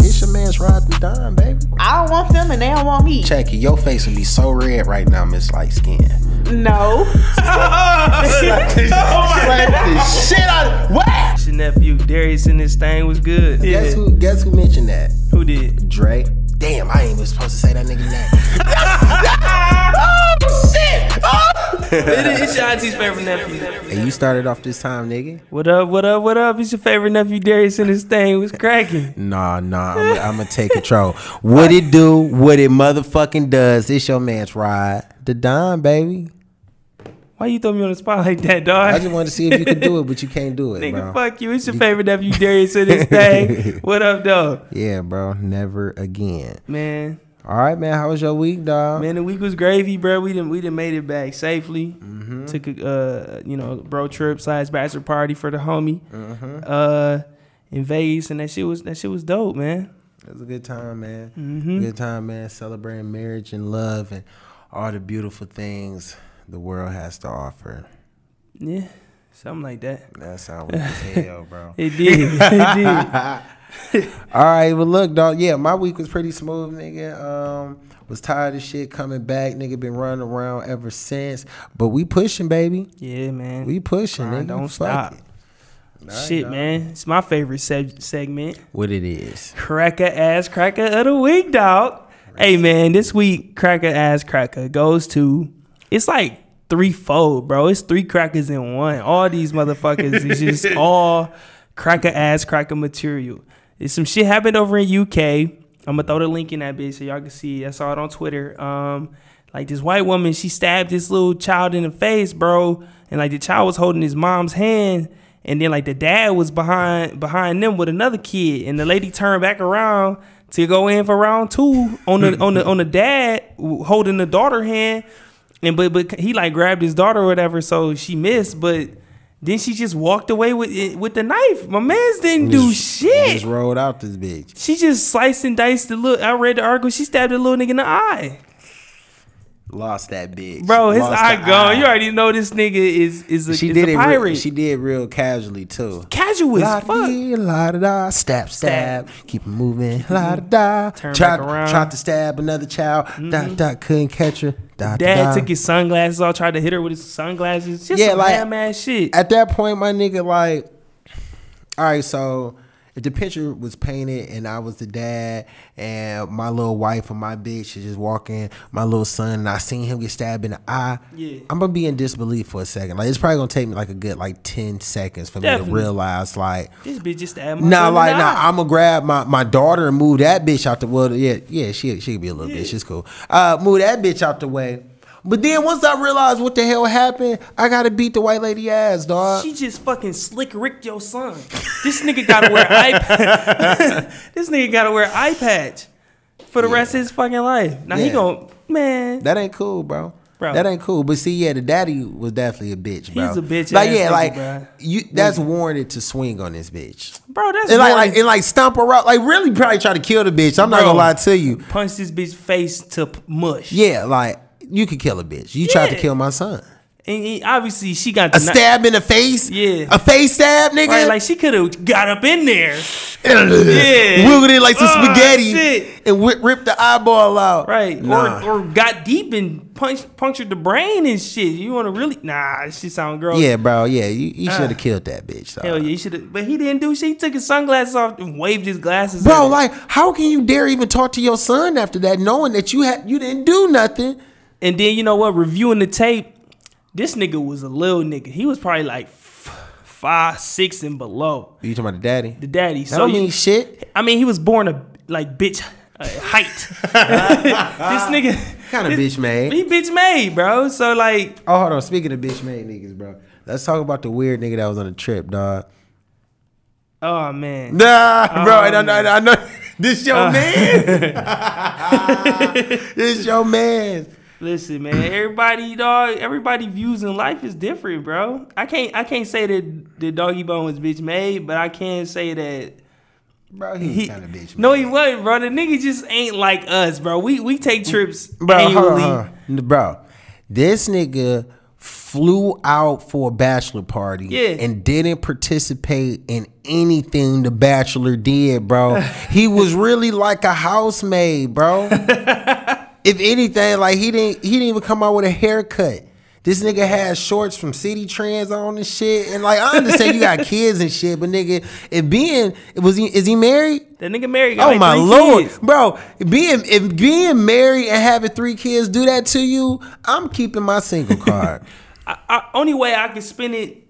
It's your man's ride and dime, baby. I don't want them and they don't want me. Check it. Your face would be so red right now, Miss Light Skin. No. Oh Slap the shit out of what? Your nephew Darius in this thing was good. Yeah. Guess who? Guess who mentioned that? Who did? Dre. Damn, I ain't even supposed to say that nigga name. shit! Oh. it's your auntie's favorite nephew. And you started off this time, nigga. What up? What up? What up? It's your favorite nephew Darius in this thing was cracking. Nah, nah, I'm, I'm gonna take control. What it do? What it motherfucking does? It's your man's ride. The Don, baby. Why you throw me on the spot like that, dog? I just wanted to see if you could do it, but you can't do it, Nigga, bro. fuck you. It's your favorite nephew Darius in this thing. What up, dog? Yeah, bro. Never again. Man, All right, man. How was your week, dog? man, the week was gravy, bro. We didn't we didn't made it back safely. Mm-hmm. Took a uh, you know bro trip slash bachelor party for the homie Mm-hmm. uh in Vegas, and that shit was that shit was dope, man. It was a good time, man. Mm-hmm. Good time, man. Celebrating marriage and love and all the beautiful things the world has to offer. Yeah, something like that. That sounds weak as hell, bro. It did. it did. All right, well look, dog. Yeah, my week was pretty smooth, nigga. Um, was tired of shit coming back, nigga. Been running around ever since, but we pushing, baby. Yeah, man. We pushing, Grind nigga. don't Fuck stop. it. Right, Shit, dog. man. It's my favorite seg- segment. What it is? Cracker ass cracker of the week, dog. Hey, man. This week, cracker ass cracker goes to. It's like threefold, bro. It's three crackers in one. All these motherfuckers is just all cracker ass cracker material. Some shit happened over in UK. I'm gonna throw the link in that bitch so y'all can see. I saw it on Twitter. Um, like this white woman, she stabbed this little child in the face, bro, and like the child was holding his mom's hand, and then like the dad was behind behind them with another kid, and the lady turned back around to go in for round two on the on the on the dad holding the daughter hand, and but but he like grabbed his daughter or whatever, so she missed, but. Then she just walked away with it, with the knife. My man's didn't do Just- shit. Just rolled out this bitch. She just sliced and diced the little. I read the article. She stabbed the little nigga in the eye, Lost that bitch, bro. His Lost eye gone. You already know this nigga is is a, She is did a it. pirate. Real, she did real casually too. Casual as fuck. la da da, stab, stab, keep it moving, la da da. Turn tried, back around. tried to stab another child, mm-hmm. dot dot, couldn't catch her. Dot, Dad dot. took his sunglasses off, tried to hit her with his sunglasses. Just Yeah, some like- ass shit. At that point, my nigga, like, all right, so if the picture was painted and I was the dad and my little wife and my bitch is just walking, my little son, and I seen him get stabbed in the eye, Yeah. I'm gonna be in disbelief for a second. Like, it's probably gonna take me like a good like 10 seconds for me to realize, like, this bitch just stabbed my Nah, like nah. I'm gonna grab my, my daughter and move that bitch out the well. Yeah, yeah, she she could be a little bitch. It's cool. Uh, move that bitch out the way. But then once I realized what the hell happened, I gotta beat the white lady ass, dog. She just fucking slick ricked your son. This nigga gotta wear eye this nigga gotta wear eye patch for the rest of his fucking life. Now he Yeah. gon' man. That ain't cool, bro. Bro. That ain't cool. But see, yeah, the daddy was definitely a bitch, bro. He's a bitch Like, yeah, nigga, like bro. you. That's warranted to swing on this bitch. Bro, that's And like, like, and like stomp her out. Like, really, probably try to kill the bitch. I'm not gonna lie to you. punch this bitch face to mush. Yeah, like you could kill a bitch. You tried to kill my son. And he- obviously she got A stab in the face. Yeah. A face stab, nigga. Right, like she could have got up in there. yeah. Wiggled it like some Oh, spaghetti shit. and whip, ripped the eyeball out. Right. Nah. Or or got deep and punch, punctured the brain and shit. You wanna really nah, she sound gross. yeah, bro. Yeah, you, you Ah. should have killed that bitch. dog. Hell yeah, he should have but he didn't do shit. He took his sunglasses off and waved his glasses. Bro, like, how can you dare even talk to your son after that, knowing that you had you didn't do nothing? And then you know what? Reviewing the tape, this nigga was a little nigga. He was probably like five, six, and below. You talking about the daddy? The daddy. That So don't you- mean shit. I mean, he was born a like bitch uh, height. this nigga Kind of bitch made. He bitch made, bro. So like, Oh, hold on. Speaking of bitch made niggas, bro. Let's talk about the weird nigga that was on the trip, dog. oh man. Nah, bro. Oh, I, know, I know- I know. This your Uh. man. this your man. Listen, man. Everybody, dog. Everybody views in life is different, bro. I can't. I can't say that the doggy bone was bitch made, but I can say that Bro, he, he. kind of bitch. no, he wasn't, bro. The nigga just ain't like us, bro. We we take trips bro, hold annually. on, hold on. bro. This nigga flew out for a bachelor party Yeah. and didn't participate in anything the bachelor did, bro. he was really like a housemaid, bro. if anything, like he didn't he didn't even come out with a haircut. This nigga had shorts from Citi Trends on and shit. And like I understand you got kids and shit, but nigga, if being was he is he married? That nigga married. Oh like my lord, kids. bro! Being if being married and having three kids do that to you, I'm keeping my single card. I, I, only way I can spin it.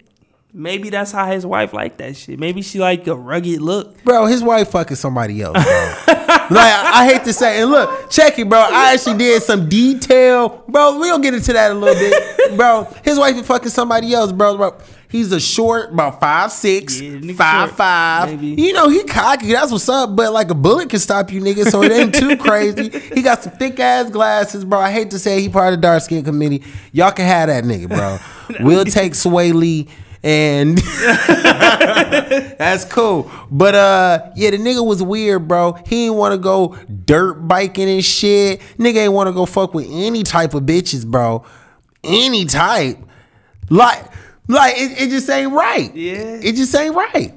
Maybe that's how his wife like that shit. Maybe she like a rugged look. bro, his wife fucking somebody else, bro. like I hate to say, and look, check it, bro. I actually did some detail, bro. We'll get into that a little bit, bro. His wife is fucking somebody else, bro. bro. He's a short, about five six, Yeah, five short, five. maybe. You know he cocky. That's what's up. But like a bullet can stop you, nigga. So it ain't too crazy. He got some thick ass glasses, bro. I hate to say he part of the dark skin committee. Y'all can have that nigga, bro. we'll take Swae Lee and that's cool. But uh yeah, the nigga was weird, bro. He didn't want to go dirt biking and shit. Nigga ain't want to go fuck with any type of bitches, bro. Any type. Like like it, it just ain't right. Yeah. It just ain't right.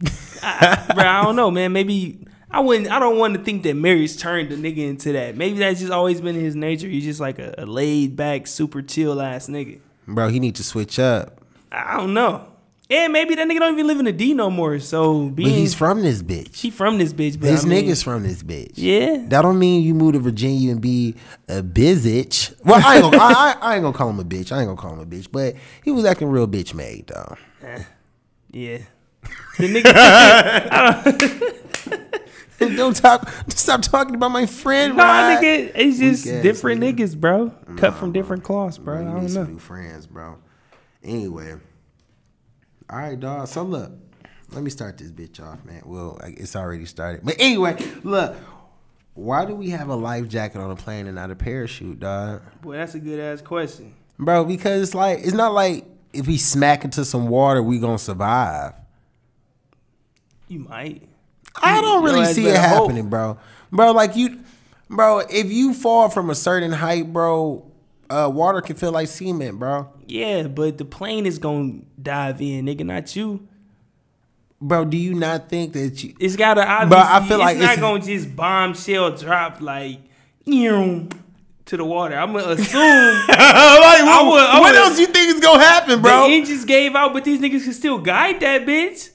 Bro, I don't know, man. Maybe I wouldn't. I don't want to think that Mary's turned the nigga into that. Maybe that's just always been his nature. He's just like a, a laid back, super chill ass nigga. Bro, he need to switch up. I don't know. And maybe that nigga don't even live in the D no more. So But being he's from this bitch. he from this bitch, but His I mean, niggas from this bitch. Yeah. That don't mean you move to Virginia and be a bizitch. Well, I ain't gonna, I, I, ain't gonna call him a bitch. I ain't gonna call him a bitch. But he was acting real bitch made though. Eh, yeah. The nigga, don't talk. Stop talking about my friend. nah, Rod. nigga, it's just different nigga. niggas, bro. Cut from different cloths, bro. Bro, you I need don't know. new friends, bro. Anyway, all right, dog. So look, let me start this bitch off, man. Well, it's already started. But anyway, look. Why do we have a life jacket on a plane and not a parachute, dog? Boy, that's a good ass question. Bro, because it's like it's not like if we smack into some water, we gonna survive. You might. I don't really see it better hope. happening, bro. Bro, like you, bro, if you fall from a certain height, bro, uh, water can feel like cement, bro. Yeah, but the plane is gonna dive in, nigga, not you. Bro, do you not think that you? It's gotta obviously. I feel like it's not it's- gonna just bombshell drop like, you to the water. I'm gonna assume like, I would- I what else you think is gonna happen, bro? the engines gave out, but these niggas can still guide that bitch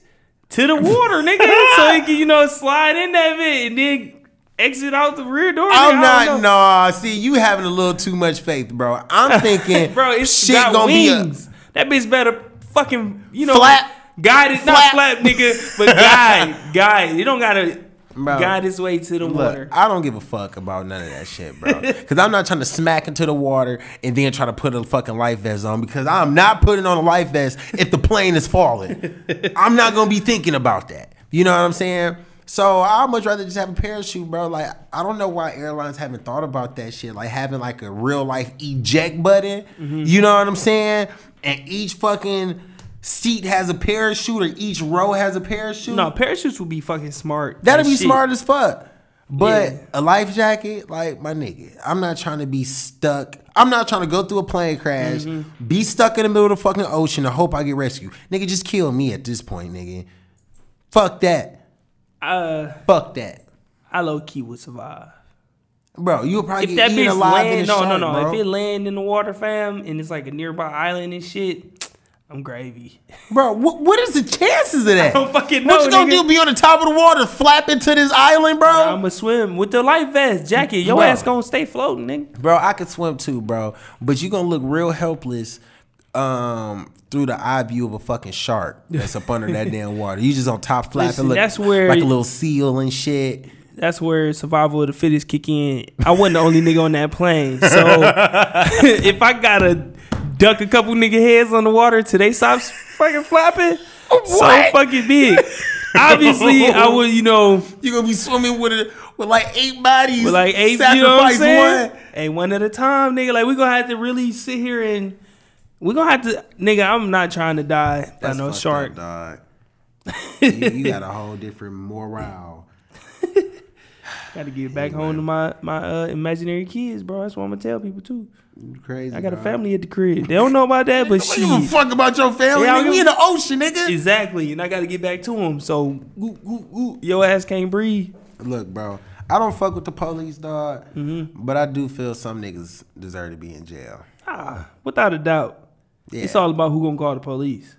to the water, nigga, so it can you know slide in that bit and then exit out the rear door. I'm not. Nah, see, you having a little too much faith, bro. I'm thinking, bro. It's shit gonna wings. that bitch better fucking you know Flap. Guide it, not flap, nigga, but guide, guide. You don't gotta Bro. guide his way to the be. water. I don't give a fuck about none of that shit, bro. Because I'm not trying to smack into the water and then try to put a fucking life vest on. Because I'm not putting on a life vest if the plane is falling. I'm not gonna be thinking about that. You know what I'm saying? So I'd much rather just have a parachute, bro. Like I don't know why airlines haven't thought about that shit. Like having like a real life eject button. You know what I'm saying? And each fucking seat has a parachute, or each row has a parachute. No, parachutes would be fucking smart. That'd be shit. smart as fuck. But Yeah. a life jacket, like my nigga, I'm not trying to be stuck. I'm not trying to go through a plane crash, Mm-hmm. be stuck in the middle of the fucking ocean, and hope I get rescued. Nigga, just kill me at this point, nigga. Fuck that. Uh, Fuck that. I low key would survive. Bro, you'll probably If get that bitch alive in land, no, shark, no, no. bro. If it land in the water, fam, and it's like a nearby island and shit, I'm gravy. Bro, what, what is the chances of that? I don't fucking know. What you gonna nigga. do? Be on the top of the water, flap into this island, bro? I'm gonna swim with the life vest jacket. Your Bro. ass gonna stay floating, nigga. Bro, I could swim too, bro. But you gonna look real helpless um through the eye view of a fucking shark that's up under that damn water. You just on top flapping, Listen, look that's where- like a little seal and shit. That's where survival of the fittest kick in. I wasn't the only nigga on that plane, so if I gotta duck a couple nigga heads on the water till they stop fucking flapping, so fucking big. Obviously, I would, you know, You're gonna be swimming with a, with like eight bodies, But like eight, you know what I'm saying? one. Hey, one at a time, nigga. Like we gonna have to really sit here and we gonna have to, nigga. I'm not trying to die by That's no fucked shark. up, dog. you, you got a whole different morale. Got to get back home to my my uh, imaginary kids, bro. That's what I'm gonna tell people too. You crazy. I got a dog. family at the crib. They don't know about that, but Nobody give a shit. fuck about your family. Yeah, I nigga. we in the ocean, nigga. Exactly, and I got to get back to them. So, ooh, ooh, ooh, your ass can't breathe. Look, bro. I don't fuck with the police, dog. Mm-hmm. But I do feel some niggas deserve to be in jail. Ah, without a doubt. Yeah. It's all about who gonna call the police.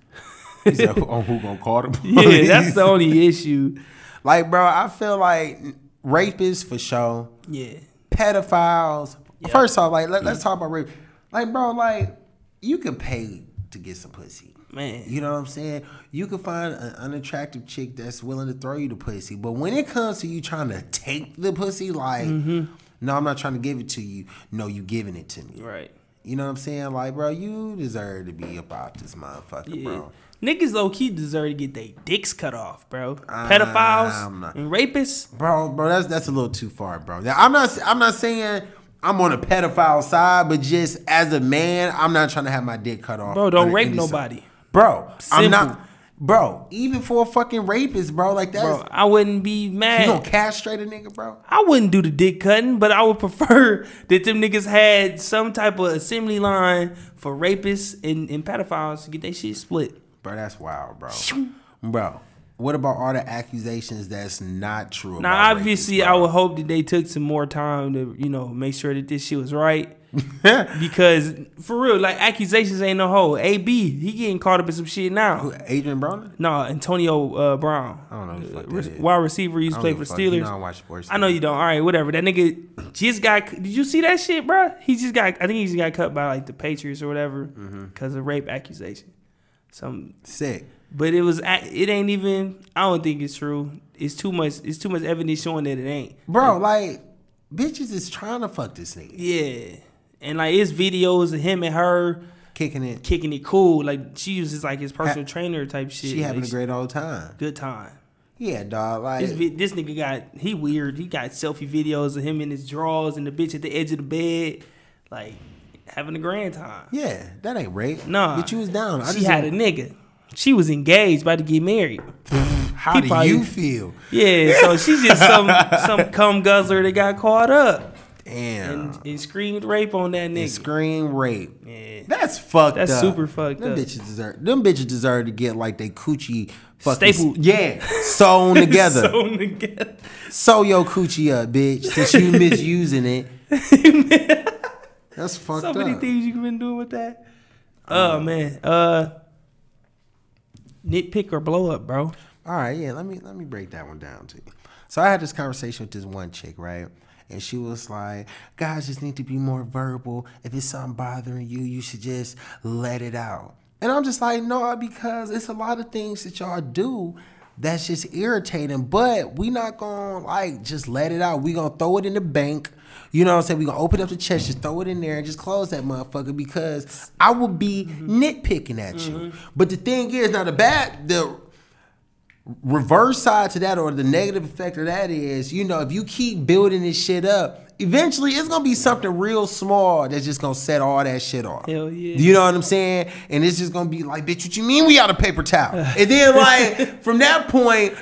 Said, on who gonna call the police? Yeah, that's the only issue. like, bro. I feel like rapists for sure. Yeah, pedophiles. Yeah. First off, like let, us talk about rape. Like, bro, like you could pay to get some pussy. man. You know what I'm saying? You could find an unattractive chick that's willing to throw you the pussy. But when it comes to you trying to take the pussy, like, Mm-hmm. no, I'm not trying to give it to you. No, you giving it to me. right. You know what I'm saying? Like, bro, you deserve to be about this motherfucker, Yeah. bro. Niggas low key deserve to get their dicks cut off, bro. Pedophiles I'm not- and rapists. Bro, bro, that's that's a little too far, bro. Now, I'm not I'm not saying I'm on a pedophile side, but just as a man, I'm not trying to have my dick cut off. Bro, don't rape nobody. cir- Bro, I'm not Bro, even for a fucking rapist, bro, like that. Bro, I wouldn't be mad. you gonna castrate a nigga, bro? I wouldn't do the dick cutting, but I would prefer that them niggas had some type of assembly line for rapists and, and pedophiles to get their shit split. Bro, that's wild, bro. Bro, what about all the accusations that's not true? Now, obviously, rapists, I would hope that they took some more time to, you know, make sure that this shit was right. because for real, like accusations ain't no hoe. AB, he getting caught up in some shit now. Who, Adrian Brown? No, Antonio uh, Brown. I don't know Uh, is. wide receiver. He used to play for fuck. You Steelers. know I watch sports. I know you don't. All right, whatever. That nigga just got. Did you see that shit, bro? He just got. I think he just got cut by like the Patriots or whatever Mm-hmm. because of rape accusation. Some, Sick. but it was. It ain't even. I don't think it's true. It's too much. It's too much evidence showing that it ain't. Bro, like, bitches is trying to fuck this nigga. Yeah, and like his videos of him and her Kicking it. kicking it cool. Like she uses like his personal trainer type shit. She having Like, a great old time. good time. Yeah, dog. Like, This this nigga got he weird. He got selfie videos of him in his drawers and the bitch at the edge of the bed, like having a grand time. yeah, that ain't rape. Nah, but you was down. I she just had a nigga. She was engaged, about to get married. How he do probably- you feel? Yeah, so she's just some some cum guzzler that got caught up Damn. and, and screamed rape on that And nigga. scream rape. Yeah. That's fucked That's up. super fucked them up. Bitches deserve, them bitches deserve to get like they coochie fucking Stapled. Yeah, sewn together. Sewn together. Sew your coochie up, bitch, since you misusing it. That's fucked So up. many things you have been doing with that. Oh man. Uh nitpick or blow up, bro. All right, yeah. Let me let me break that one down to you. So I had this conversation with this one chick, right? And she was like, "Guys just need to be more verbal. If it's something bothering you, you should just let it out." And I'm just like, "No, because it's a lot of things that y'all do that's just irritating. But we not gonna like just let it out. We gonna throw it in the bank." You know what I'm saying? We gonna open up the chest, just throw it in there, and just close that motherfucker because I would be mm-hmm. nitpicking at you. Mm-hmm. But the thing is, now the bad, the reverse side to that or the negative effect of that is, you know, if you keep building this shit up, eventually it's gonna be something real small that's just gonna set all that shit off. Hell yeah. You know what I'm saying? And it's just gonna be like, bitch, what you mean we out of paper towel? and then like from that point,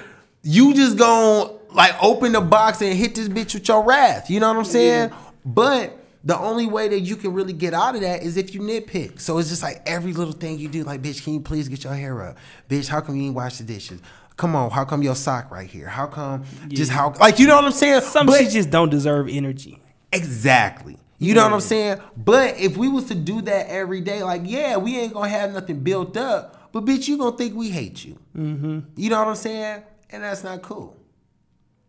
you just gonna like open the box and hit this bitch with your wrath. You know what I'm saying? But the only way that you can really get out of that is if you nitpick. So it's just like every little thing you do, like, bitch, can you please get your hair up? Bitch, how come you ain't wash the dishes? Come on, how come your sock right here? How come just how like you know what I'm saying? Some But- shit just don't deserve energy. Exactly. You know what I'm saying? But if we was to do that every day, like, yeah, we ain't gonna have nothing built up, but bitch, you gonna think we hate you. Mm-hmm. You know what I'm saying? And that's not cool.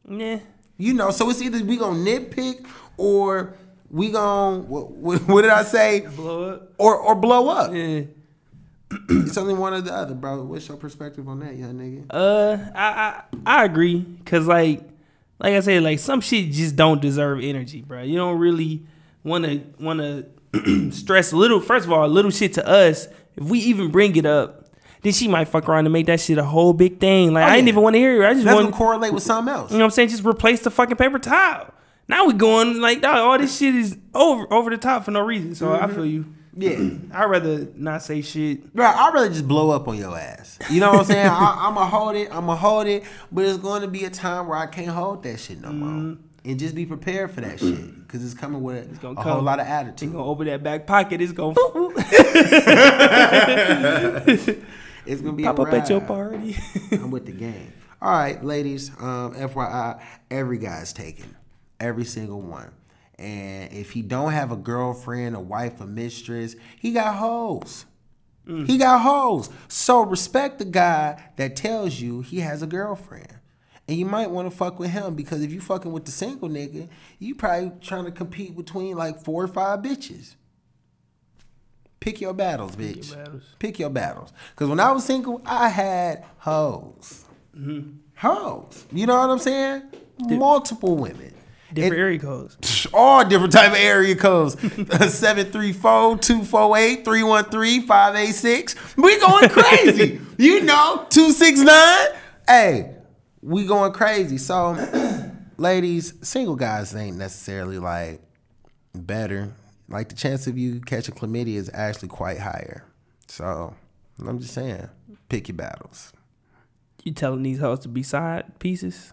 Yeah. You know, so it's either we gonna nitpick or we gonna what, what, what did I say? Blow up. Or or blow up. Yeah. It's only one or the other, bro. What's your perspective on that, young nigga? Uh, I I, I agree, cause like like I said, like some shit just don't deserve energy, bro. You don't really want to want to stress a little. First of all, a little shit to us. If we even bring it up, then she might fuck around and make that shit a whole big thing. Like Oh, I didn't even want to hear it. I just want gonna correlate with something else. You know what I'm saying? Just replace the fucking paper towel. Now we going like dog, all this shit is over over the top for no reason. So I feel you. Yeah. I'd rather not say shit. Bro, I'd rather just blow up on your ass. You know what I'm saying? I, I'm gonna hold it. I'm gonna hold it. But it's going to be a time where I can't hold that shit no more. and just be prepared for that shit because it's coming with a, gonna a whole lot of attitude. gonna open that back pocket. It's gonna It's gonna be pop a up at your party. I'm with the game. All right, ladies. Um, FYI, every guy's taken, every single one. And if he don't have a girlfriend, a wife, a mistress, he got hoes. He got hoes. So respect the guy that tells you he has a girlfriend. And you might want to fuck with him because if you fucking with the single nigga, you probably trying to compete between like four or five bitches. Pick your battles, bitch. battles. Pick your battles. Because when I was single, I had hoes. Hoes. You know what I'm saying? Multiple women. Different area codes. All different type of area codes. 734-248-313-586. We going crazy. you know, 269. Hey, we going crazy. So, ladies, single guys ain't necessarily like better. Like the chance of you catching chlamydia is actually quite higher. So, I'm just saying, pick your battles. You telling these hoes to be side pieces?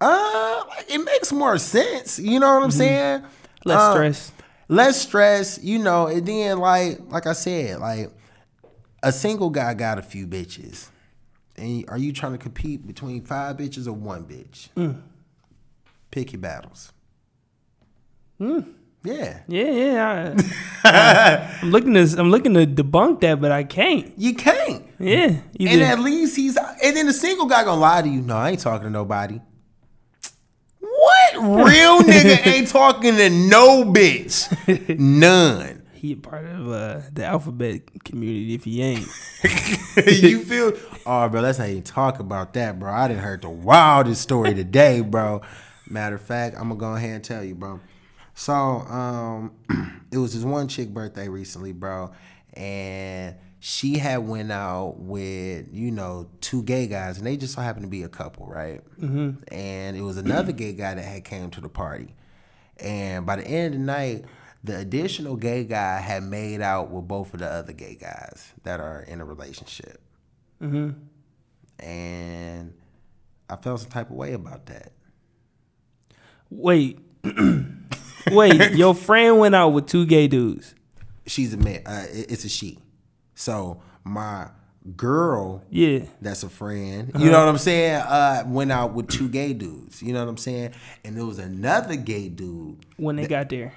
Uh, it makes more sense. You know what I'm saying? Less Uh, stress. less stress, you know, and then like like I said, like a single guy got a few bitches. And are you trying to compete between five bitches or one bitch? Pick your battles. Yeah. Yeah, yeah. I, am looking to I'm looking to debunk that, but I can't. You can't. Yeah. Either, And at least he's and then the single guy gonna lie to you. No, I ain't talking to nobody. Real nigga ain't talking to no bitch? None. he a part of uh, the alphabet community if he ain't. you feel? Oh, bro, let's not even talk about that, bro. I didn't heard the wildest story today, bro. Matter of fact, I'm gonna go ahead and tell you, bro. So, um, it was this one chick birthday recently, bro, and she had went out with you know two gay guys, and they just so happened to be a couple, right? Mm-hmm. And it was another gay guy that had came to the party, and by the end of the night, the additional gay guy had made out with both of the other gay guys that are in a relationship. And I felt some type of way about that. Wait. Wait, your friend went out with two gay dudes. She's a man. Uh, it's a she. So my girl, Yeah. that's a friend. You know what I'm saying? Uh, went out with two gay dudes. You know what I'm saying? And there was another gay dude When they got there.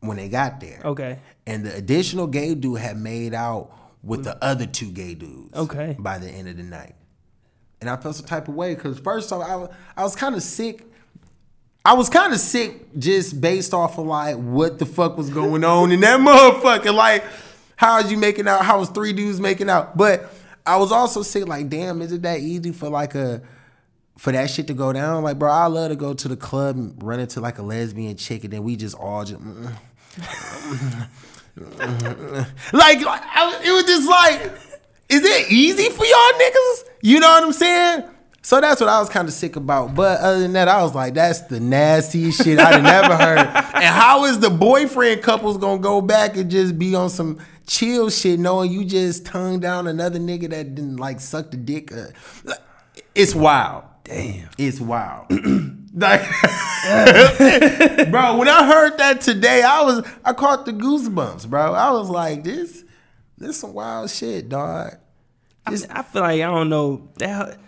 when they got there. Okay. And the additional gay dude had made out with the other two gay dudes. Okay. By the end of the night. And I felt some type of way because first off, I, was- I was kind of sick. I was kind of sick just based off of like what the fuck was going on in that motherfucker. Like, how is you making out? How was three dudes making out? But I was also sick. Like, damn, is it that easy for like a for that shit to go down? Like, bro, I love to go to the club and run into like a lesbian chick, and then we just all just. mm, like, like I, it was just like, is it easy for y'all niggas? You know what I'm saying? So that's what I was kind of sick about. But other than that, I was like, that's the nastiest shit I'd never heard. And how is the boyfriend couples gonna go back and just be on some chill shit, knowing you just tongue down another nigga that didn't like suck the dick? Uh, it's wild. Damn, it's wild. like, bro, when I heard that today, I was I caught the goosebumps, bro. I was like, this, this some wild shit, dog. I, I feel like I don't know. That,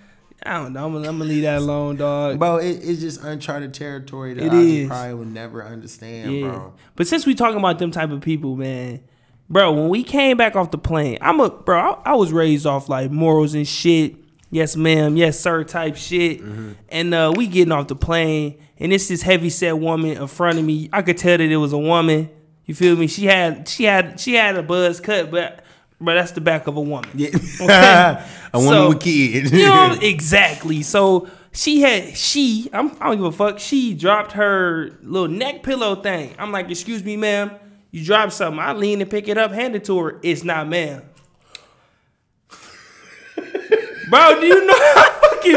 I don't know. I'm gonna, I'm gonna leave that alone, dog. Bro, it, it's just uncharted territory that It I is. probably would never understand, yeah. bro. But since we talking about them type of people, man, bro, when we came back off the plane, I'm a bro. I, I was raised off like morals and shit. Yes, ma'am. Yes, sir. Type shit. Mm-hmm. And uh, we getting off the plane, and it's this heavy set woman in front of me. I could tell that it was a woman. You feel me? She had she had she had a buzz cut, but but that's the back of a woman. Yeah. Okay. a woman So, with kids. you know exactly. So she had she I'm, I don't give a fuck. She dropped her little neck pillow thing. I'm like, excuse me, ma'am. You dropped something. I lean and pick it up, hand it to her. It's not, ma'am. Bro, do you know how fucking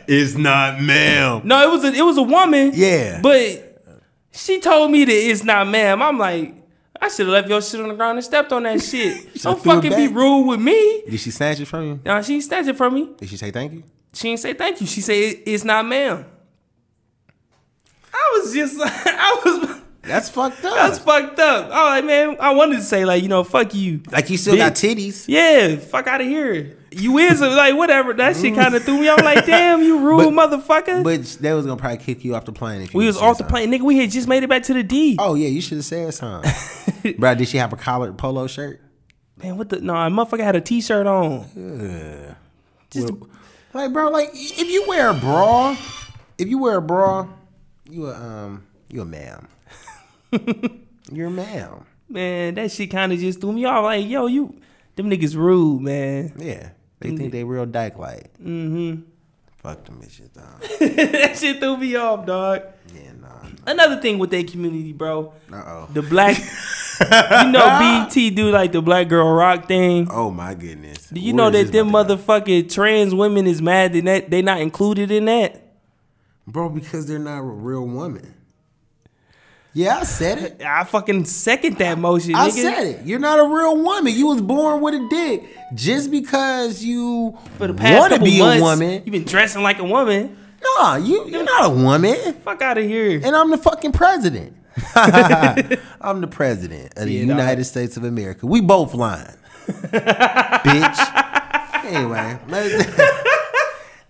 it's not male. no? It was a it was a woman. Yeah. but she told me that it's not, ma'am. I'm like, I should have left your shit on the ground and stepped on that shit. Don't fucking be rude with me. Did she snatch it from you? Nah, she snatched it from me. Did she say thank you? She didn't say thank you. She said it's not ma'am. I was just like, I was. That's fucked up. That's fucked up. Was like, man, I wanted to say like, you know, fuck you. like you still got titties. Yeah, fuck out of here. You is like whatever. That shit kind of threw me. I'm like, damn, you rude motherfucker. But they was gonna probably kick you off the plane. If you we was off the plane, nigga. We had just made it back to the D. Oh yeah, you should have said something. Bro, did she have a collared polo shirt? Man, what the? No, nah, motherfucker had a t-shirt on. Yeah. Just Well, like, bro, like if you wear a bra, if you wear a bra, you a um, you a ma'am. You're a ma'am. man, that shit kind of just threw me off. Like, yo, you, them niggas rude, man. Yeah, they think they real dyke like. Mm-hmm. Fuck them bitches, dog. that shit threw me off, dog. Yeah, nah. Another thing with that community, bro. Uh oh. The black, you know, BT do like the black girl rock thing. Oh my goodness. Do you Where know that them motherfucking trans women is mad that they not included in that? Bro, because they're not a real woman. Yeah, I said it. I fucking second that motion, I nigga. said it. You're not a real woman. You was born with a dick. Just because you For the past want to be months, a woman, you've been dressing like a woman. nah, you you're not a woman. Fuck out of here. And I'm the fucking president. I'm the president of the Yeah, dog. United States of America. We both lying, bitch. Anyway, let's,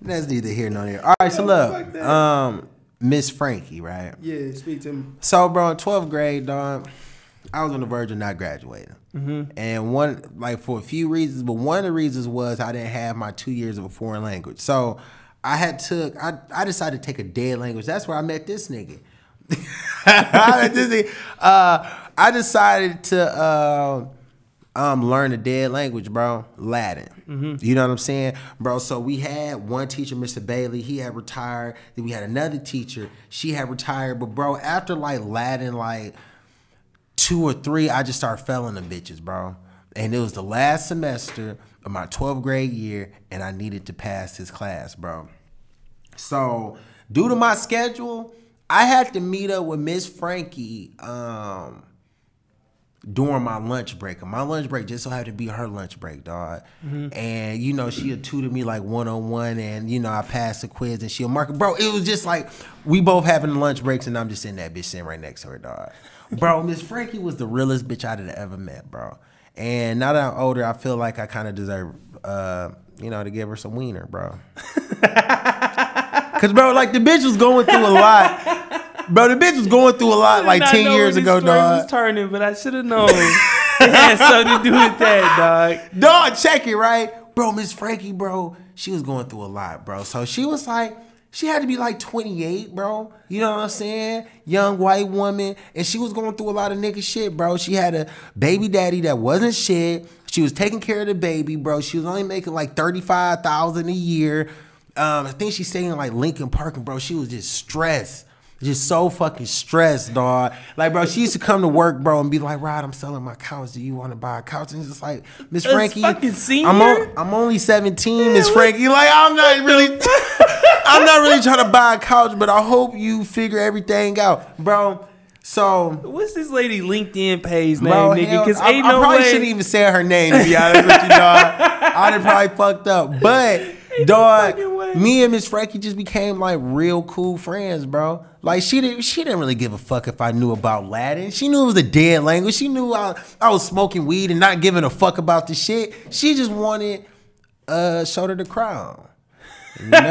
that's neither here nor there. All right, so look, um, Miss Frankie, right? Yeah, speak to me. So, bro, in 12th grade, dog, I was on the verge of not graduating. And one, like, for a few reasons, but one of the reasons was I didn't have my two years of a foreign language. So, I had took, I, I decided to take a dead language. That's where I met this nigga. I met this nigga. Uh, I decided to uh, um, learn a dead language, bro. Latin. You know what I'm saying, bro? So we had one teacher, Mr. Bailey. He had retired. Then we had another teacher. She had retired. But bro, after like Latin, like two or three, I just started failing them bitches, bro. And it was the last semester of my 12th grade year, and I needed to pass this class, bro. So, due to my schedule, I had to meet up with Miss Frankie um, during my lunch break. My lunch break just so happened to be her lunch break, dog. And you know, she'll tutor me like one on one, and you know, I passed the quiz and she'll mark it. Bro, it was just like we both having lunch breaks, and I'm just in that bitch sitting right next to her, dog. Bro, Miss Frankie was the realest bitch I'd ever met, bro. And now that I'm older, I feel like I kind of deserve, uh, you know, to give her some wiener, bro. Cause bro, like the bitch was going through a lot. Bro, the bitch was going through a lot like ten years ago, dog. Was turning, but I should have known. it had something to do with that, dog. Dog, check it, right? Bro, Miss Frankie, bro, she was going through a lot, bro. So she was like, she had to be like 28, bro. You know what I'm saying? Young white woman. And she was going through a lot of nigga shit, bro. She had a baby daddy that wasn't shit. She was taking care of the baby, bro. She was only making like 35,000 a year. Um, I think she's staying in like Lincoln Park, and bro, she was just stressed. Just so fucking stressed, dog. Like, bro, she used to come to work, bro, and be like, Rod, I'm selling my couch. Do you want to buy a couch? And it's just like, Miss Frankie? I'm, on, I'm only 17, Miss Frankie. Like, I'm not really, I'm not really trying to buy a couch, but I hope you figure everything out, bro. So, What's this lady LinkedIn page name, bro, nigga? Because I, ain't I no probably way. shouldn't even say her name to be honest with you, dog. I'd have probably fucked up. But dog, fucking way. Me and Miss Frankie just became like real cool friends, bro. Like she didn't she didn't really give a fuck if I knew about Latin. She knew it was a dead language. She knew I, I was smoking weed and not giving a fuck about the shit. She just wanted uh shoulder the crown. You know?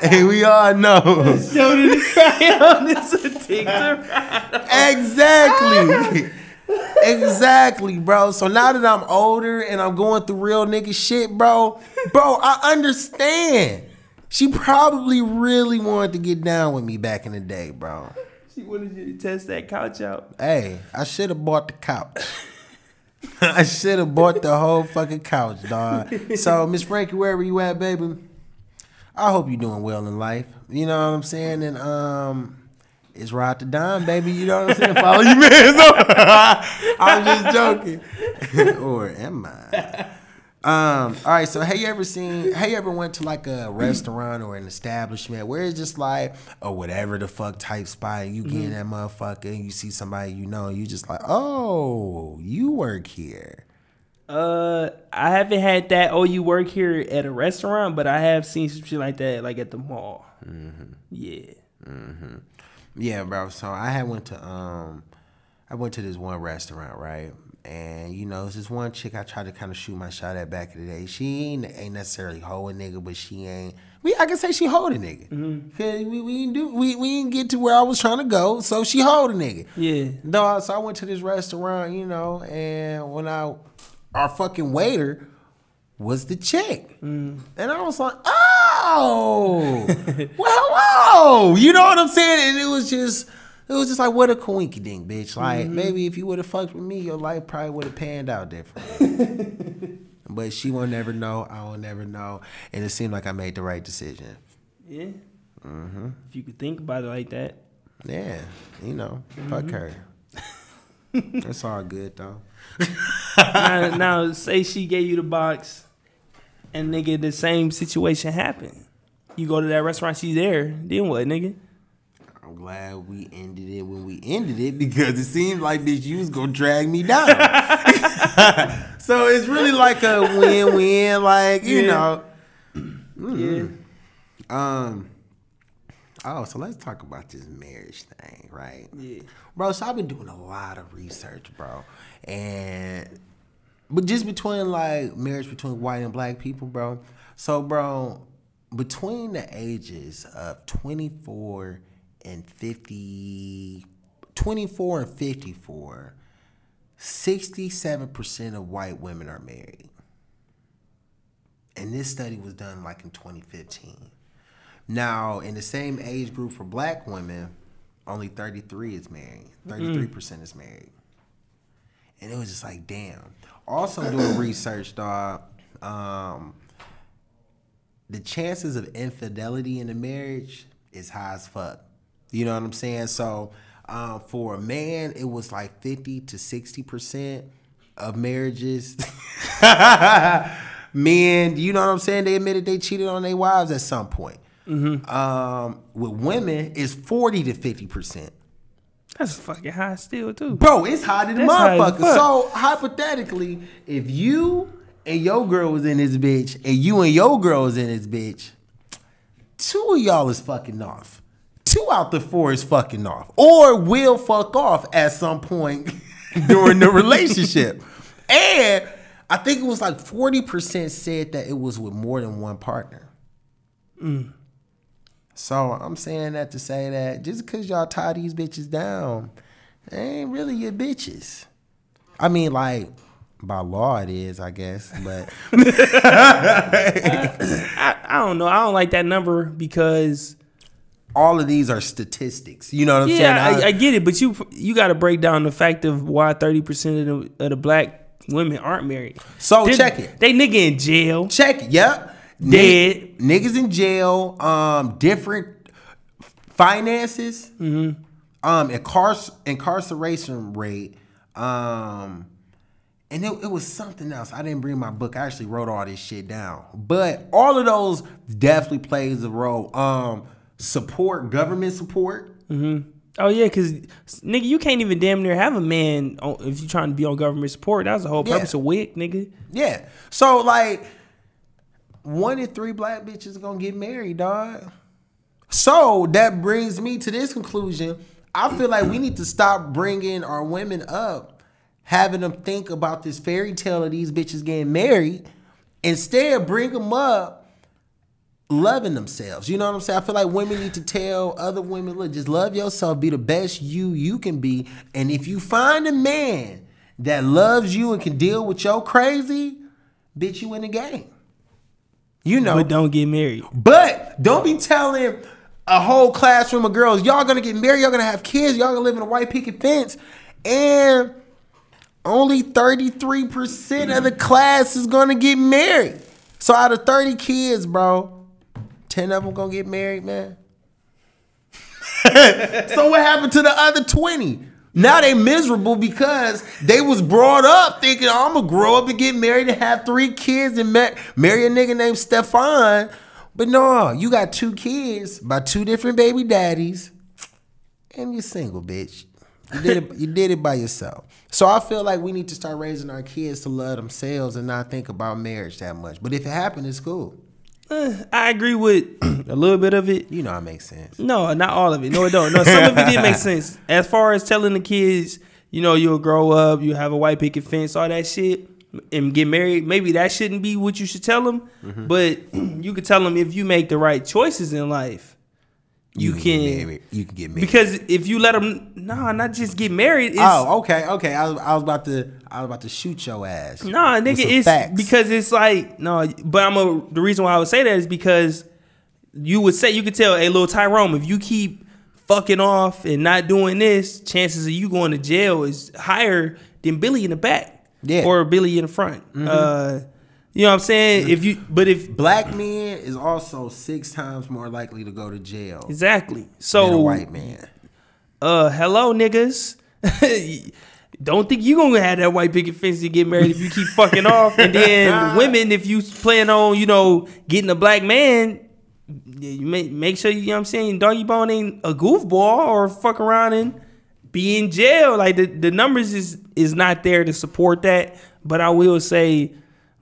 hey, we all know. To the crayon. It's a TikTok. Exactly. Exactly, bro. So now that I'm older and I'm going through real nigga shit, bro, bro, I understand. She probably really wanted to get down with me back in the day, bro. She wanted you to test that couch out. Hey, I should have bought the couch. I should have bought the whole fucking couch, dog. So, Miss Frankie, wherever you at, baby, I hope you're doing well in life. You know what I'm saying? And um, it's ride to dime, baby. You know what I'm saying? Follow your man. I'm just joking. or am I? Um, all right, so have you ever seen have you ever went to like a restaurant or an establishment where it's just like or whatever the fuck type spot you get in that motherfucker and you see somebody you know you just like, oh, you work here. Uh, I haven't had that. Oh, you work here at a restaurant, but I have seen some shit like that, like at the mall. Yeah. Mm-hmm. Yeah, bro. So I had went to um, I went to this one restaurant, right? And you know, it's this one chick I tried to kind of shoot my shot at back in the day. She ain't, ain't necessarily hoe a nigga, but she ain't. We I can say she hold a nigga. Mm-hmm. Cause we we didn't do we we didn't get to where I was trying to go, so she hold a nigga. Yeah. No, so I went to this restaurant, you know, and when I our fucking waiter was the chick. Mm-hmm. And I was like, oh, well, hello. You know what I'm saying? And it was just, it was just like, what a coinky dink, bitch. Like, mm-hmm. maybe if you would have fucked with me, your life probably would have panned out different. but she will never know. I will never know. And it seemed like I made the right decision. Yeah. Mm-hmm. If you could think about it like that. Yeah, you know, fuck mm-hmm. her. It's all good though. now, now, say she gave you the box, and nigga, the same situation happened. You go to that restaurant, she's there. Then what, nigga? I'm glad we ended it when we ended it because it seemed like bitch you was gonna drag me down. so it's really like a win-win, like you Yeah. know. Yeah. Um. Oh, so let's talk about this marriage thing, right? Yeah. Bro, so I've been doing a lot of research, bro. And but just between like marriage between white and black people, bro. So, bro, between the ages of 24 and 50 24 and 54, 67% of white women are married. And this study was done like in 2015. Now, in the same age group for black women, only 33 is married. 33% is married. And it was just like, damn. Also doing research, dog. Um, the chances of infidelity in a marriage is high as fuck. You know what I'm saying? So um, for a man, it was like 50 to 60% of marriages. Men, you know what I'm saying? They admitted they cheated on their wives at some point. Um, with women, it's 40 to 50%. That's fucking high still too. Bro, it's hotter than That's motherfucker. fuck. So hypothetically, if you and your girl was in this bitch, and you and your girl was in this bitch, two of y'all is fucking off. Two out the four is fucking off, or will fuck off at some point during the relationship. And I think it was like forty percent said that it was with more than one partner. Mm. So I'm saying that to say that just because y'all tie these bitches down, they ain't really your bitches. I mean, like by law it is, I guess, but I, I don't know. I don't like that number because all of these are statistics. You know what I'm yeah, saying? I, I get it, but you you got to break down the fact of why thirty percent of the, of the black women aren't married. so They- check it. They nigga in jail. Check it. Yep. Dead. Nig- niggas in jail. Um, different finances. Mm-hmm. Um, incar- incarceration rate. Um, and it, it was something else. I didn't bring my book. I actually wrote all this shit down. But all of those definitely plays a role. Um, support, government support. Mm-hmm. Oh yeah, cause nigga, you can't even damn near have a man on, if you're trying to be on government support. That's the whole Yeah. purpose of WIC, nigga. Yeah. So like, one in three black bitches gonna get married, dog. So that brings me to this conclusion. I feel like we need to stop bringing our women up, having them think about this fairy tale of these bitches getting married. Instead, bring them up loving themselves. You know what I'm saying? I feel like women need to tell other women, look, just love yourself, be the best you you can be. And if you find a man that loves you and can deal with your crazy, bitch, you in the game. You know. But don't get married. But don't be telling a whole classroom of girls, y'all gonna get married, y'all gonna have kids, y'all gonna live in a white picket fence, and only 33% of the class is gonna get married. So out of 30 kids, bro, 10 of them gonna get married, man. so what happened to the other 20? Now they miserable because they was brought up thinking oh, I'm gonna grow up and get married and have three kids and ma- marry a nigga named Stefan. But no, you got two kids by two different baby daddies, and you're single, bitch. You did it. You did it by yourself. So I feel like we need to start raising our kids to love themselves and not think about marriage that much. But if it happened, it's cool. Uh, I agree with a little bit of it. You know, it makes sense. No, not all of it. No, it don't. No, some of it did make sense. As far as telling the kids, you know, you'll grow up, you have a white picket fence, all that shit, and get married. Maybe that shouldn't be what you should tell them. Mm-hmm. But you could tell them if you make the right choices in life, you, get can. married. You can get married. Because if you let them, nah, not just get married. It's, oh, okay, okay. I was, I was about to, I was about to shoot your ass. Nah, nigga, it's facts. because it's like no, but I'm a the reason why I would say that is because you would say you could tell, hey, little Tyrone, if you keep fucking off and not doing this, chances of you going to jail is higher than Billy in the back, Yeah. Mm-hmm. or Billy in the front. Uh, you know what I'm saying? If you, but if black men is also six times more likely to go to jail exactly, so white man. uh, hello niggas. Don't think you gonna have that white picket fence to get married if you keep fucking off. And then women, if you plan on, you know, getting a black man, you make make sure you, you know what I'm saying, doggy bone ain't a goofball or fuck around and be in jail. Like the, the numbers is is not there to support that. But I will say,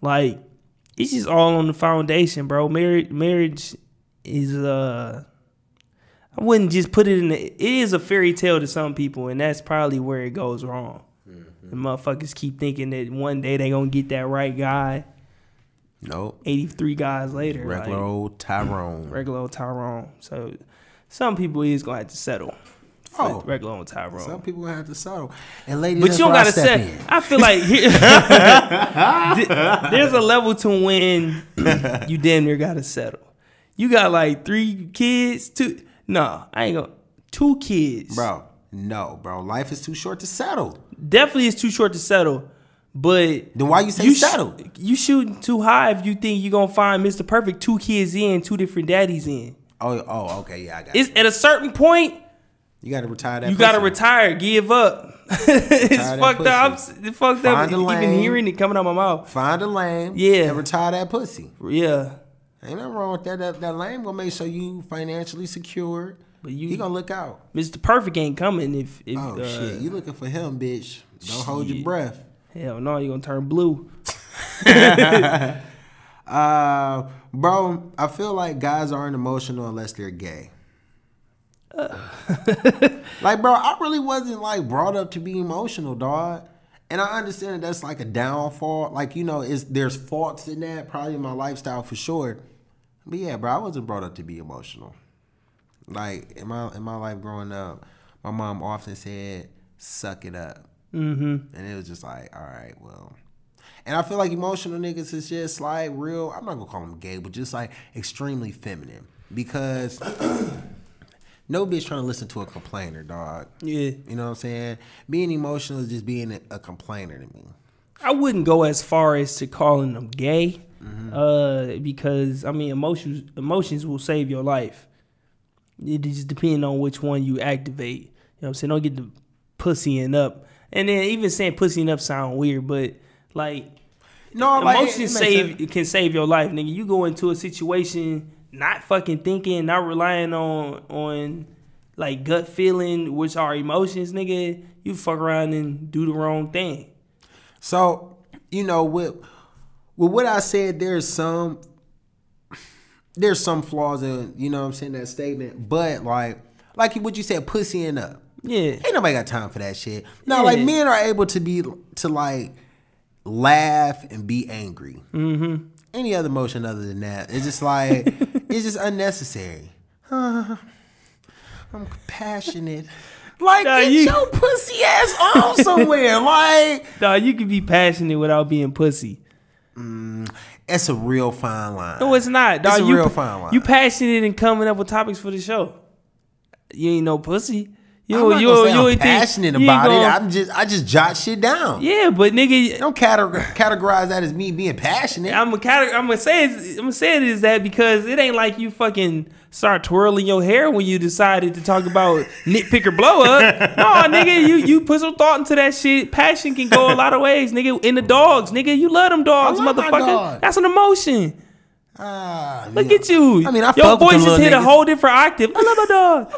like, it's just all on the foundation, bro. Marriage marriage is uh I wouldn't just put it in the. It is a fairy tale to some people, and that's probably where it goes wrong. The motherfuckers keep thinking that one day they gonna get that right guy. Nope. Eighty three guys later, Regular like, old Tyrone. regular old Tyrone. So some people is gonna have to settle. Oh. regular old Tyrone. Some people have to settle. And ladies, But you don't gotta set. in. I feel like here- there's a level to when you damn near gotta settle. You got like three kids, two. No, I ain't gonna. Two kids, Bro, no, bro. Life is too short to settle. Definitely, it's too short to settle. But Then why you say you sh- settle? you shooting too high if you think you're gonna find Mr. Perfect two kids in, two different daddies in. Oh, oh, okay, yeah, I got it. At a certain point You gotta retire that. you gotta retire, give up. it's fucked up. It's fucked up. Find a Even lane. hearing it coming out of my mouth. Find a lane. Yeah. And retire that pussy. Yeah. Ain't nothing wrong with that. That, that lane gonna make sure you financially secure. But you- he gonna look out. Mr. Perfect ain't coming if if Oh uh, shit, you looking for him, bitch? Don't hold your breath. hell no, you're gonna turn blue. Uh, bro, I feel like guys aren't emotional unless they're gay. like, bro, I really wasn't like brought up to be emotional, dog. And I understand that that's like a downfall. Like, you know, is there's faults in that, probably in my lifestyle for sure. But yeah, bro, I wasn't brought up to be emotional. Like in my in my life growing up, my mom often said, "Suck it up," mm-hmm. and it was just like, all right, well. And I feel like emotional niggas is just like real. I'm not gonna call them gay, but just like extremely feminine because no bitch trying to listen to a complainer, dog. Yeah. You know what I'm saying? Being emotional is just being a, complainer to me. I wouldn't go as far as to calling them gay, Mm-hmm. uh, because I mean emotions emotions will save your life. It just depends on which one you activate. You know what I'm saying? Don't get the pussying up. And then even saying pussying up sound weird, but like No, like, it- it emotions makes save sense. can save your life, nigga. You go into a situation not fucking thinking, not relying on on like gut feeling, which are emotions, nigga. You fuck around and do the wrong thing. So, you know, with with what I said, there's some there's some flaws in, you know what I'm saying, that statement. But like like what you said, pussying up. Yeah. Ain't nobody got time for that shit. Now, like men are able to be to like laugh and be angry. Mm-hmm. Any other emotion other than that, it's just like it's just unnecessary. I'm compassionate. Like Nah, get you- your pussy ass on somewhere. like Dog, you can be passionate without being pussy. Mm, that's a real fine line. No, it's not. Dog, It's a you, real fine line. You passionate in coming up with topics for the show. You ain't no pussy. You, I'm not you, you I'm ain't passionate ain't about it. gonna- I'm just I just jot shit down. yeah, but nigga, Don't categor- categorize that as me being passionate. I'm gonna I'm gonna say it, I'm gonna say it is that because it ain't like you fucking start twirling your hair when you decided to talk about nitpicker blow up. no, nigga, you you put some thought into that shit. Passion can go a lot of ways, nigga. In the dogs, nigga, you love them dogs, love motherfucker. dog. That's an emotion. Ah, Look yeah. at you. I mean, I your voice just hit a whole different octave. I love my dog.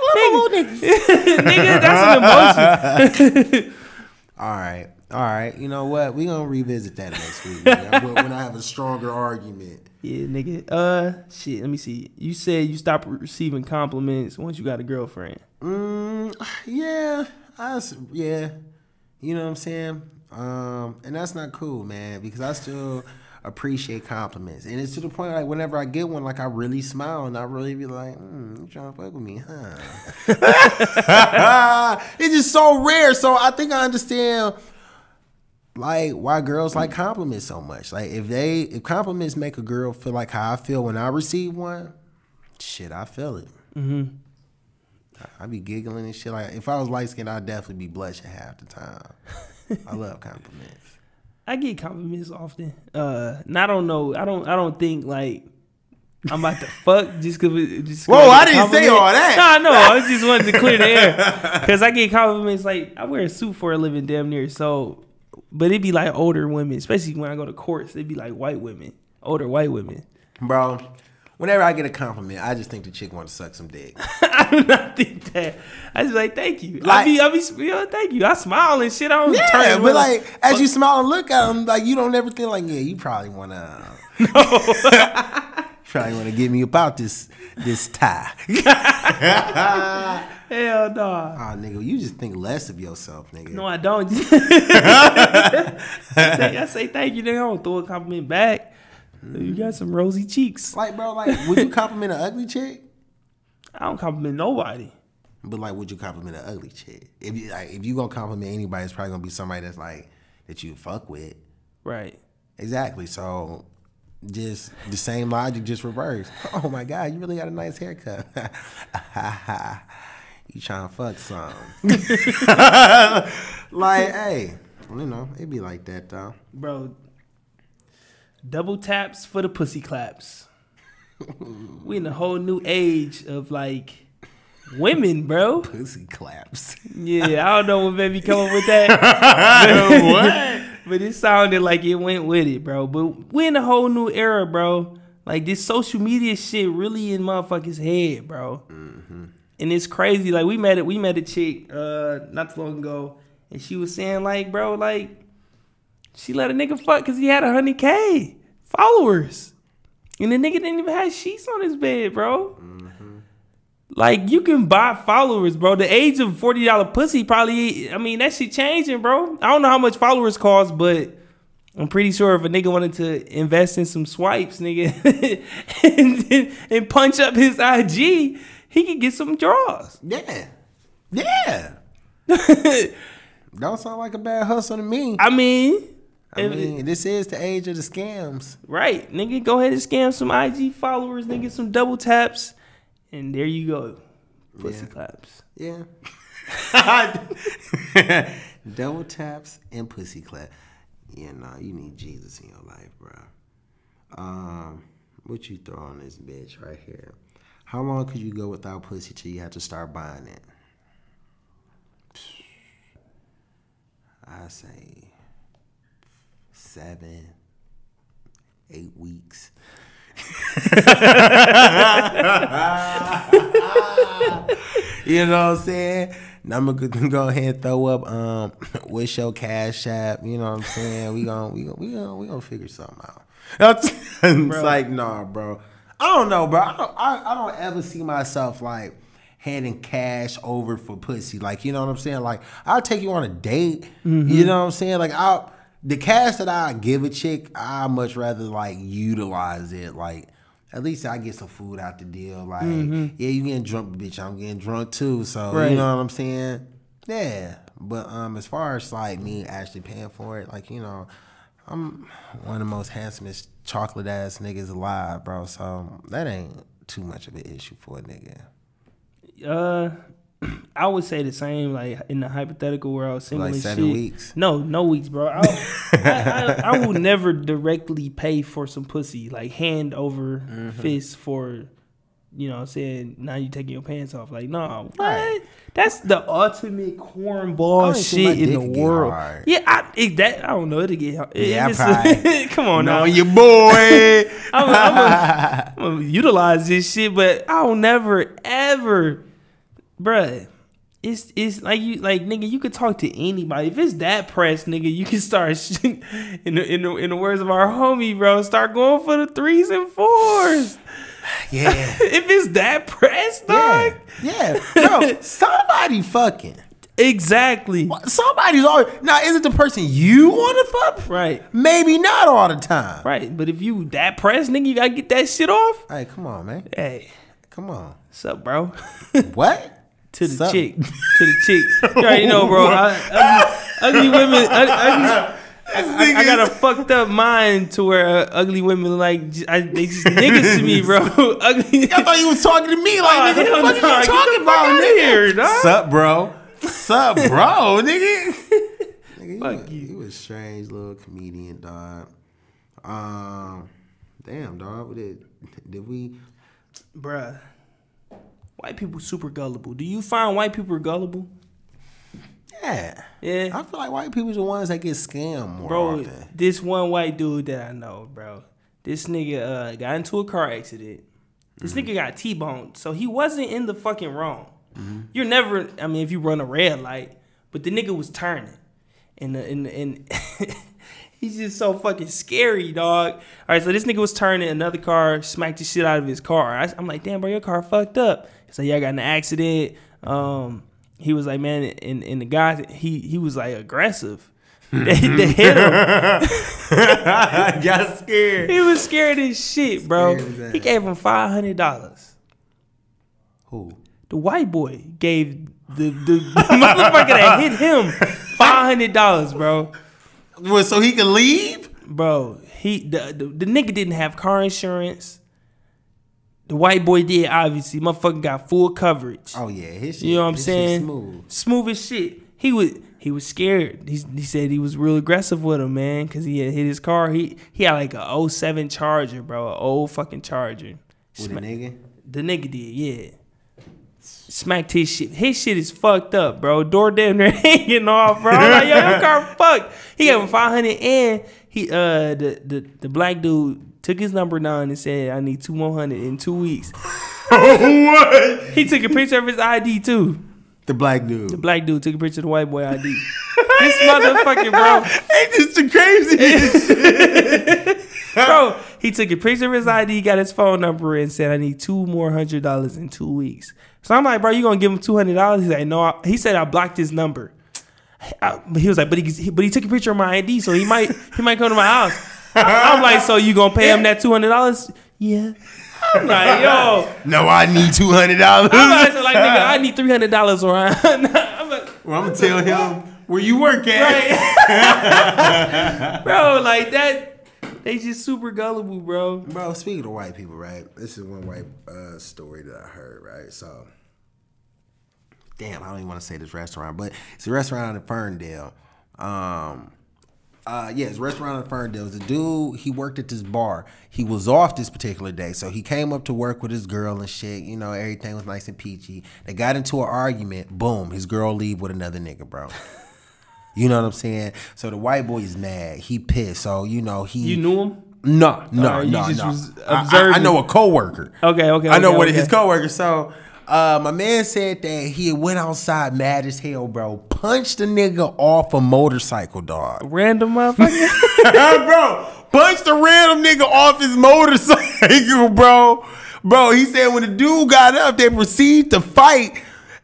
nigga, nigga, that's an emotion. All right, all right. You know what? We gonna revisit that next week when when I have a stronger argument. yeah, nigga. Uh, shit. Let me see. You said you stopped receiving compliments once you got a girlfriend. Mm, yeah, I yeah. You know what I'm saying? Um, and that's not cool, man, because I still appreciate compliments, and it's to the point like whenever I get one, like I really smile and I really be like, mm, "You trying to fuck with me, huh?" it's just so rare. So I think I understand like why girls like compliments so much. Like if they if compliments make a girl feel like how I feel when I receive one, shit, I feel it. Mm-hmm. I be giggling and shit. Like if I was light skinned, I'd definitely be blushing half the time. I love compliments. I get compliments often. Uh, and I don't know. I don't. I don't think like I'm about to fuck just cause. it- Just Whoa, I, I didn't say all that. No, no. I just wanted to clear the air because I get compliments. Like I wear a suit for a living, damn near. So, but it'd be like older women, especially when I go to courts. It'd be like white women, older white women. Bro, whenever I get a compliment, I just think the chick wants to suck some dick. I do not think that. I just like thank you. I Like- be, I be, you know, thank you. I smile and shit. I don't turn Yeah, it but like as you smile and look at them, like you don't ever think like, yeah, you probably wanna probably wanna get me about this this tie. hell no. Oh nigga, you just think less of yourself, nigga. No, I don't. I, say, I say thank you, nigga. I don't throw a compliment back. You got some rosy cheeks. Like, bro, like, would you compliment an ugly chick? I don't compliment nobody. But like, would you compliment an ugly chick? If you like, if you gonna compliment anybody, it's probably gonna be somebody that's like that you fuck with. Right. Exactly. So, just the same logic, just reversed. Oh my god, you really got a nice haircut. you trying to fuck some? like, hey, you know, it'd be like that though. Bro. Double taps for the pussy claps. we in a whole new age of like women, bro. Pussy claps. Yeah, I don't know what made me come up with that. what? But it sounded like it went with it, bro. But we in a whole new era, bro. Like this social media shit really in motherfuckers' head, bro. And it's crazy. Like we met it. We met a chick uh not too long ago, and she was saying like, bro, like she let a nigga fuck because he had a hundred k followers, and the nigga didn't even have sheets on his bed, bro. Mm-hmm. Like you can buy followers, bro. The age of forty dollar pussy probably. I mean that shit changing, bro. I don't know how much followers cost, but I'm pretty sure if a nigga wanted to invest in some swipes, nigga, and, and punch up his IG, he could get some draws. Yeah, yeah. Don't sound like a bad hustle to me. I mean, I mean, this is the age of the scams. right, nigga, go ahead and scam some IG followers, nigga, some double taps, and there you go, pussy Yeah. claps. Yeah. Double taps and pussy clap. Yeah, nah, you need Jesus in your life, bro. Um, what you throw on this bitch right here? How long could you go without pussy till you have to start buying it? I say seven, eight weeks. You know what I'm saying? Now I'm gonna go ahead and throw up um wish your cash app. You know what I'm saying? We gonna we gonna we gonna we gonna figure something out. it's like nah, bro. I don't know, bro. I don't I, I don't ever see myself like handing cash over for pussy. Like you know what I'm saying? Like I'll take you on a date. You know what I'm saying? Like I'll the cash that I give a chick, I much rather like utilize it. Like at least I get some food out the deal. Like, yeah, you getting drunk, bitch. I'm getting drunk too. So Right. you know what I'm saying? Yeah. But um, as far as like me actually paying for it, like you know, I'm one of the most handsomest chocolate ass niggas alive, bro. So that ain't too much of an issue for a nigga. Uh, I would say the same. Like in the hypothetical where I was single Like seven shit. weeks? No, no weeks, bro. I, I, I, I will never directly pay for some pussy, like hand over Mm-hmm. fist for you know, saying now you taking your pants off. Like, no, what? That's the ultimate cornball I ain't think my shit in the world. hard. Yeah, I it, that I don't know. It'll get hard. It- Yeah, probably. come on now. No, your boy. I'm gonna utilize this shit, but I'll never ever, bruh. It's it's like you like nigga. You could talk to anybody. If it's that press, nigga, you can start sh- in the, in the in the words of our homie, bro. Start going for the threes and fours. yeah. if it's that press, dog. Yeah. Yeah. Bro, somebody fucking. Exactly. Somebody's always now. Is it the person you want to fuck? Right. Maybe not all the time. Right. But if you that press, nigga, you gotta get that shit off. Hey, come on, man. Hey, Come on. what's up, bro? What? To the Sup? chick, to the chick. You already know, bro. I, ugly, ugly women. ugly, I, I got a fucked up mind to where uh, ugly women like I, they just niggas to me, bro. ugly. I thought you was talking to me like, nigga, what the fuck no. are you talking about, here, dog. Sup, bro? Sup, bro, nigga? nigga Fuck you. you. You a strange little comedian, dog. Um, damn, dog. Did, did we? Bruh. White people super gullible. Do you find white people gullible? Yeah. Yeah. I feel like white people's the ones that get scammed more Bro, often. this one white dude that I know, bro. This nigga uh, got into a car accident. This Mm-hmm. nigga got T-boned, so he wasn't in the fucking wrong. You're never, I mean, if you run a red light, but the nigga was turning, and the, and and he's just so fucking scary, dog. All right, so this nigga was turning, another car smacked the shit out of his car. I, am like, damn, bro, your car fucked up. So yeah, I got an accident. Um, he was like, man, and, and the guy, he he was like aggressive. they, they hit him. I got scared. He was scared as shit, bro. He gave him five hundred dollars. Who? The white boy gave the, the, the motherfucker that hit him five hundred dollars, bro. Well, so he can leave? Bro, he the, the the nigga didn't have car insurance. The white boy did, obviously. Motherfucker got full coverage. Oh yeah, his shit. you know what I'm saying? Smooth. Smooth as shit. He was he was scared. He, he said he was real aggressive with him, man, because he had hit his car. He he had like a 07 Charger, bro, an old fucking Charger. With a Sma- nigga. The nigga did, yeah. Smacked his shit. His shit is fucked up, bro. Door damn near hanging off, bro. I'm like, yo, your car fucked. He gave him 500 and he uh the, the the black dude took his number nine and said, I need two more hundred in two weeks. what? He took a picture of his ID too. The black dude. The black dude took a picture of the white boy ID. this motherfucking bro, Ain't this the craziest? bro, he took a picture of his ID, got his phone number, and said, "I need two more hundred dollars in two weeks." So I'm like, "Bro, you gonna give him two hundred dollars?" He's like, "No." I, he said, "I blocked his number." I- he was like, "But he, but he took a picture of my ID, so he might, he might come to my house." I'm like, "So you gonna pay him that two hundred dollars?" Yeah. I'm like, "Yo." no, I need two hundred dollars. I'm like, so like, nigga, I need three hundred dollars or I'm like, Well, I'm gonna tell him where you work at. right? bro, like that. They just super gullible, bro. Bro, speaking of white people, right? This is one white uh, story that I heard, right? So, damn, I don't even want to say this restaurant, but it's a restaurant in Ferndale. Um, uh, a restaurant in Ferndale. A dude, he worked at this bar. He was off this particular day, so he came up to work with his girl and shit. You know, everything was nice and peachy. They got into an argument. Boom, his girl leave with another nigga, bro. You know what I'm saying? So the white boy is mad. He pissed. So you know he. You knew him? No, no, you no, no. I- I, I know a coworker. Okay, okay. I know okay, one okay. of his coworkers. So uh, my man said that he went outside mad as hell, bro. Punched a nigga off a motorcycle, dog. random motherfucker. bro, punched a random nigga off his motorcycle, bro. Bro, he said when the dude got up, they proceeded to fight,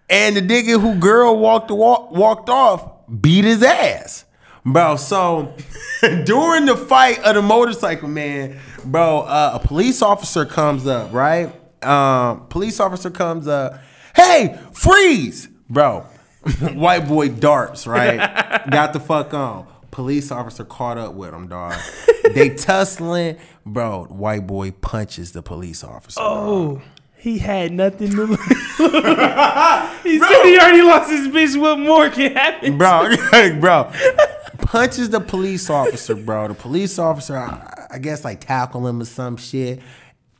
and the nigga who girl walked walk, walked off beat his ass. Bro, so during the fight of the motorcycle man, bro, uh, a police officer comes up, right? Um, police officer comes up, hey, freeze, bro. White boy darts, right? Got the fuck on. Police officer caught up with him, dog. they tussling, bro. White boy punches the police officer. dog. oh, he had nothing to lose. he said he already lost his bitch. What more can happen? bro, bro, punches the police officer, bro. The police officer, I, I guess, like tackle him or some shit.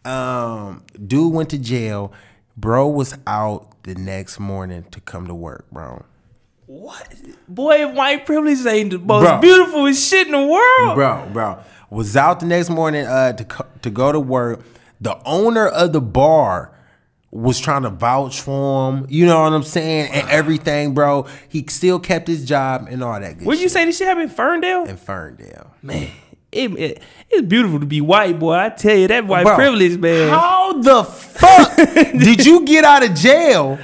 Um, dude went to jail. Bro was out the next morning to come to work, bro. What? Boy, white privilege ain't the most Bro. beautiful shit in the world. Bro, bro, was out the next morning uh, to co- to go to work. The owner of the bar was trying to vouch for him. You know what I'm saying? And everything, bro. He still kept his job and all that good Where you say this shit happened in Ferndale? in Ferndale. Man, it, it- it's beautiful to be white, boy. I tell you, that white Bro, privilege, man. How the fuck did you get out of jail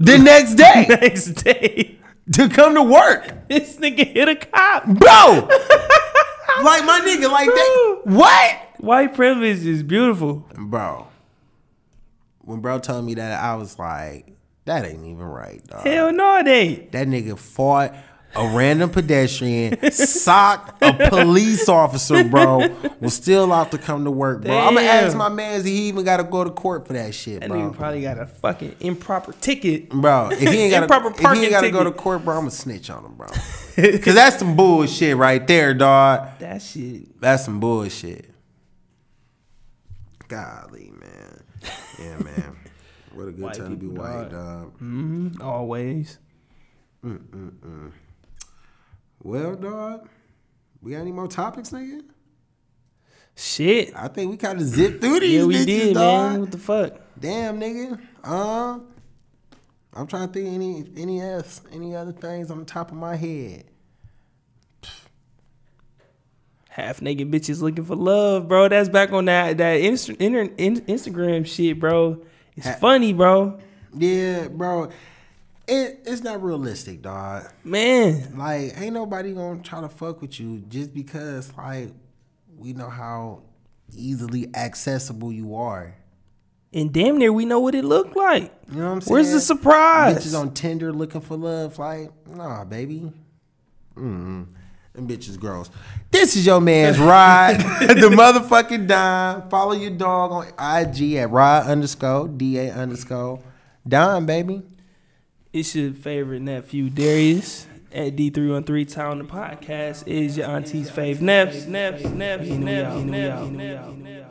the next day Next day, to come to work? this nigga hit a cop. Bro! like my nigga, like that. What? White privilege is beautiful. Bro. When bro told me that, I was like, that ain't even right, dog. Hell no, it ain't. That nigga fought a random pedestrian, socked a police officer, bro, was still out to come to work, bro. I'm gonna ask my man, if he even gotta go to court for that shit, That bro. nigga probably got a fucking improper ticket. Bro, if he ain't got Improper if he ain't got to go to court, bro, I'm gonna snitch on him, bro. Cause that's some bullshit right there, dog. That shit. That's some bullshit. Golly, man. Yeah, man. What a good White time to be white, dog. dog. Mm, always. Well, dog, we got any more topics, nigga? Shit. I think we kind of zipped through these Yeah, we bitches, did, dog. man. What the fuck? Damn, nigga. Um, I'm trying to think any any else any other things on the top of my head. Half naked bitches looking for love, bro. That's back on that that Insta, inter, in, Instagram shit, bro. It's Ha- funny, bro. Yeah, bro. It, it's not realistic, dog. Man, Like, ain't nobody gonna try to fuck with you just because, like, we know how easily accessible you are. and damn near we know what it looked like. You know what I'm saying? Where's the surprise? Bitches on Tinder looking for love, like, nah, baby. Mm. Them bitches gross. This is your man's ride, the motherfucking Don. Follow your dog on IG at Rod underscore DA underscore Don, baby. It's your favorite nephew, Darius. At D313 Town, the podcast is your auntie's fave. Neps, Neps, Neps, Neps, Neps, Neps, Neps.